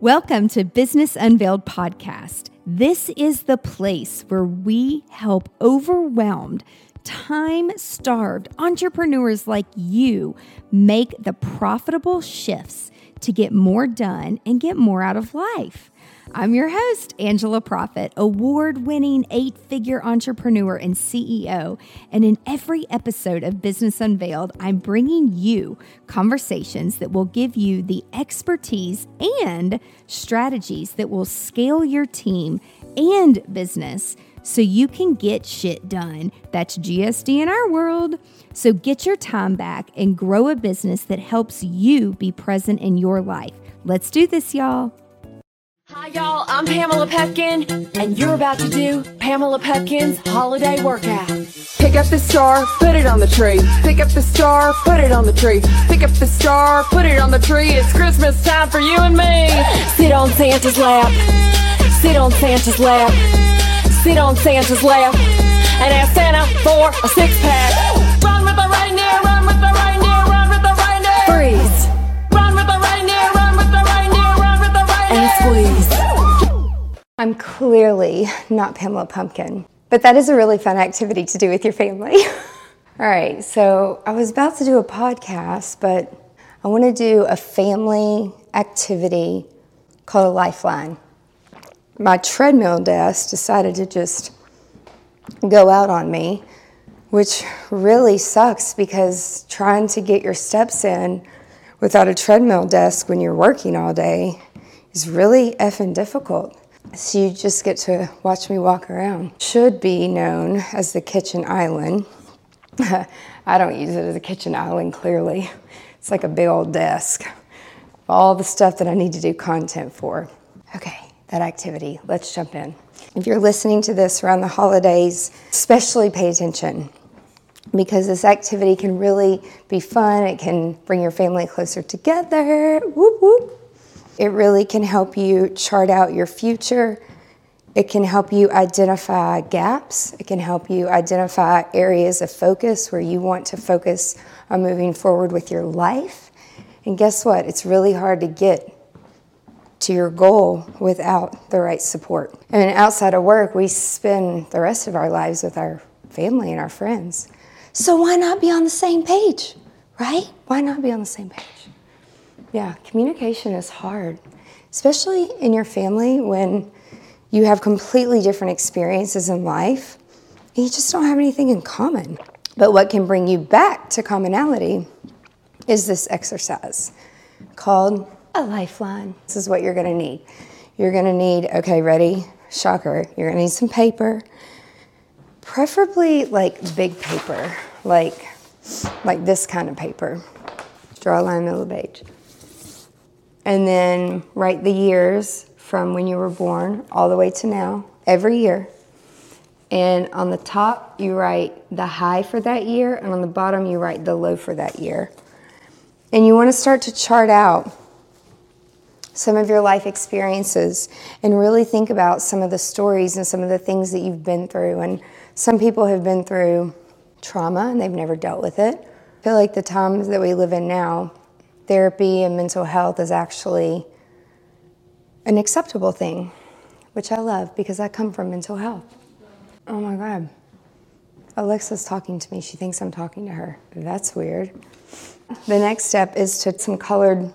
Welcome to Business Unveiled Podcast. This is the place where we help overwhelmed, time starved entrepreneurs like you make the profitable shifts to get more done and get more out of life. I'm your host, Angela Proffitt, award winning eight figure entrepreneur and CEO. And in every episode of Business Unveiled, I'm bringing you conversations that will give you the expertise and strategies that will scale your team and business so you can get shit done. That's GSD in our world. So get your time back and grow a business that helps you be present in your life. Let's do this, y'all. Hi, y'all. I'm Pamela Pepkin, and you're about to do Pamela Pepkin's holiday workout. Pick up the star, put it on the tree. Pick up the star, put it on the tree. Pick up the star, put it on the tree. It's Christmas time for you and me. Sit on Santa's lap. Sit on Santa's lap. Sit on Santa's lap. And ask Santa for a six pack. Run with the reindeer, run with the reindeer, run with the reindeer. Freeze. Run with the reindeer, run with the reindeer, run with the reindeer. And squeeze. I'm clearly not Pamela Pumpkin, but that is a really fun activity to do with your family. All right, so I was about to do a podcast, but I want to do a family activity called a lifeline. My treadmill desk decided to just go out on me, which really sucks because trying to get your steps in without a treadmill desk when you're working all day is really effing difficult. So you just get to watch me walk around. Should be known as the kitchen island. I don't use it as a kitchen island, clearly. It's like a big old desk. All the stuff that I need to do content for. Okay, that activity. Let's jump in. If you're listening to this around the holidays, especially pay attention because this activity can really be fun. It can bring your family closer together. Whoop, whoop. It really can help you chart out your future. It can help you identify gaps. It can help you identify areas of focus where you want to focus on moving forward with your life. And guess what? It's really hard to get to your goal without the right support. And outside of work, we spend the rest of our lives with our family and our friends. So why not be on the same page, right? Why not be on the same page? Yeah, communication is hard, especially in your family when you have completely different experiences in life and you just don't have anything in common. But what can bring you back to commonality is this exercise called a lifeline. This is what you're gonna need. You're gonna need, okay, ready? Shocker. You're gonna need some paper, preferably like big paper, like, like this kind of paper. Draw a line in the middle of the page and then write the years from when you were born all the way to now, every year. And on the top, you write the high for that year, and on the bottom, you write the low for that year. And you want to start to chart out some of your life experiences and really think about some of the stories and some of the things that you've been through. And some people have been through trauma and they've never dealt with it. I feel like the times that we live in now, therapy and mental health is actually an acceptable thing, which I love because I come from mental health. Oh my God. Alexa's talking to me. She thinks I'm talking to her. That's weird. The next step is to some colored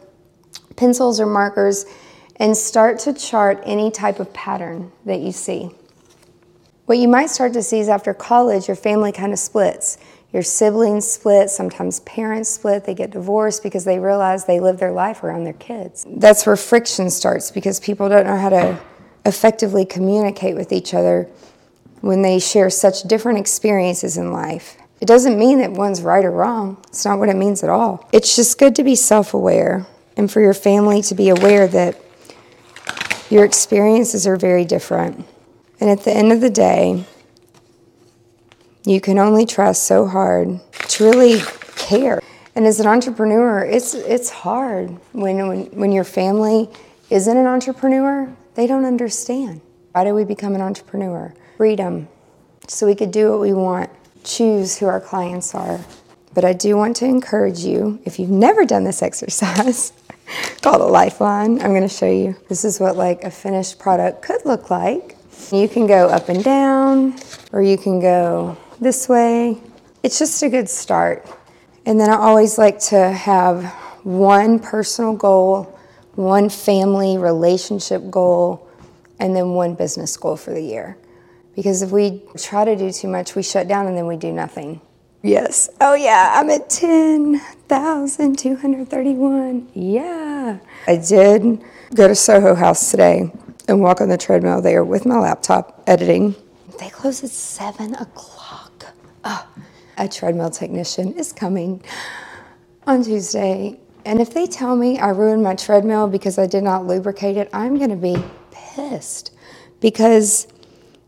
pencils or markers and start to chart any type of pattern that you see. What you might start to see is after college, your family kind of splits. Your siblings split, sometimes parents split, they get divorced because they realize they live their life around their kids. That's where friction starts because people don't know how to effectively communicate with each other when they share such different experiences in life. It doesn't mean that one's right or wrong. It's not what it means at all. It's just good to be self aware and for your family to be aware that your experiences are very different. And at the end of the day, you can only trust so hard to really care. And as an entrepreneur, it's it's hard when when, when your family isn't an entrepreneur, they don't understand. Why do we become an entrepreneur? Freedom. So we could do what we want, choose who our clients are. But I do want to encourage you, if you've never done this exercise, called a lifeline. I'm going to show you. This is what like a finished product could look like. You can go up and down, or you can go this way. It's just a good start. And then I always like to have one personal goal, one family relationship goal, and then one business goal for the year. Because if we try to do too much, we shut down and then we do nothing. Yes. Oh, yeah, I'm at 10,231. Yeah. I did go to Soho House today and walk on the treadmill there with my laptop editing. They close at 7 o'clock. Oh, a treadmill technician is coming on Tuesday. And if they tell me I ruined my treadmill because I did not lubricate it, I'm going to be pissed because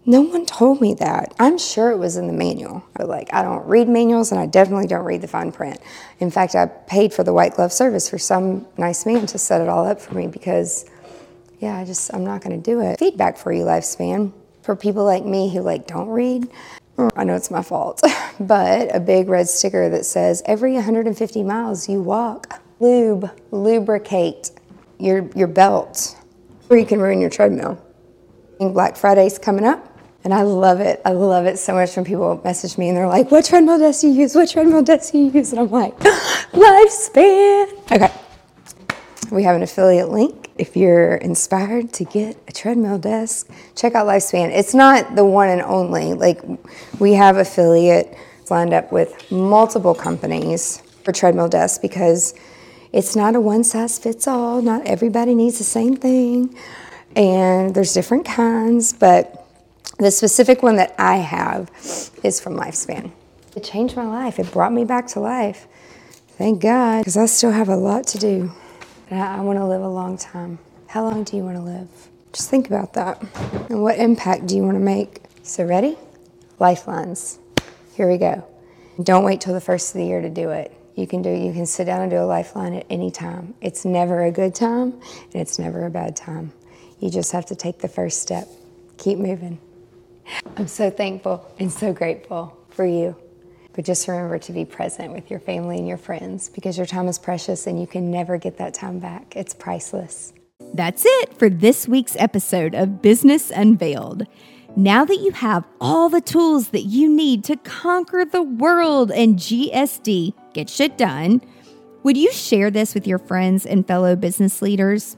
no one told me that. I'm sure it was in the manual. But like, I don't read manuals and I definitely don't read the fine print. In fact, I paid for the white glove service for some nice man to set it all up for me because, yeah, I just, I'm not to do it. Feedback for you, lifespan. For people like me who, like, don't read, I know it's my fault, but a big red sticker that says, every 150 miles you walk, lube, lubricate your, your belt, or you can ruin your treadmill. Black Friday's coming up. And I love it. I love it so much when people message me and they're like, What treadmill does you use? What treadmill does you use? And I'm like, Lifespan. Okay. We have an affiliate link. If you're inspired to get a treadmill desk, check out Lifespan. It's not the one and only. Like, we have affiliate lined up with multiple companies for treadmill desks because it's not a one size fits all. Not everybody needs the same thing. And there's different kinds, but the specific one that I have is from Lifespan. It changed my life. It brought me back to life. Thank God, because I still have a lot to do. I, I want to live a long time. How long do you want to live? Just think about that. And what impact do you want to make? So, ready? Lifelines. Here we go. Don't wait till the first of the year to do it. You can do you can sit down and do a lifeline at any time. It's never a good time and it's never a bad time. You just have to take the first step. Keep moving. I'm so thankful and so grateful for you. But just remember to be present with your family and your friends because your time is precious and you can never get that time back. It's priceless. That's it for this week's episode of Business Unveiled. Now that you have all the tools that you need to conquer the world and GSD, get shit done, would you share this with your friends and fellow business leaders?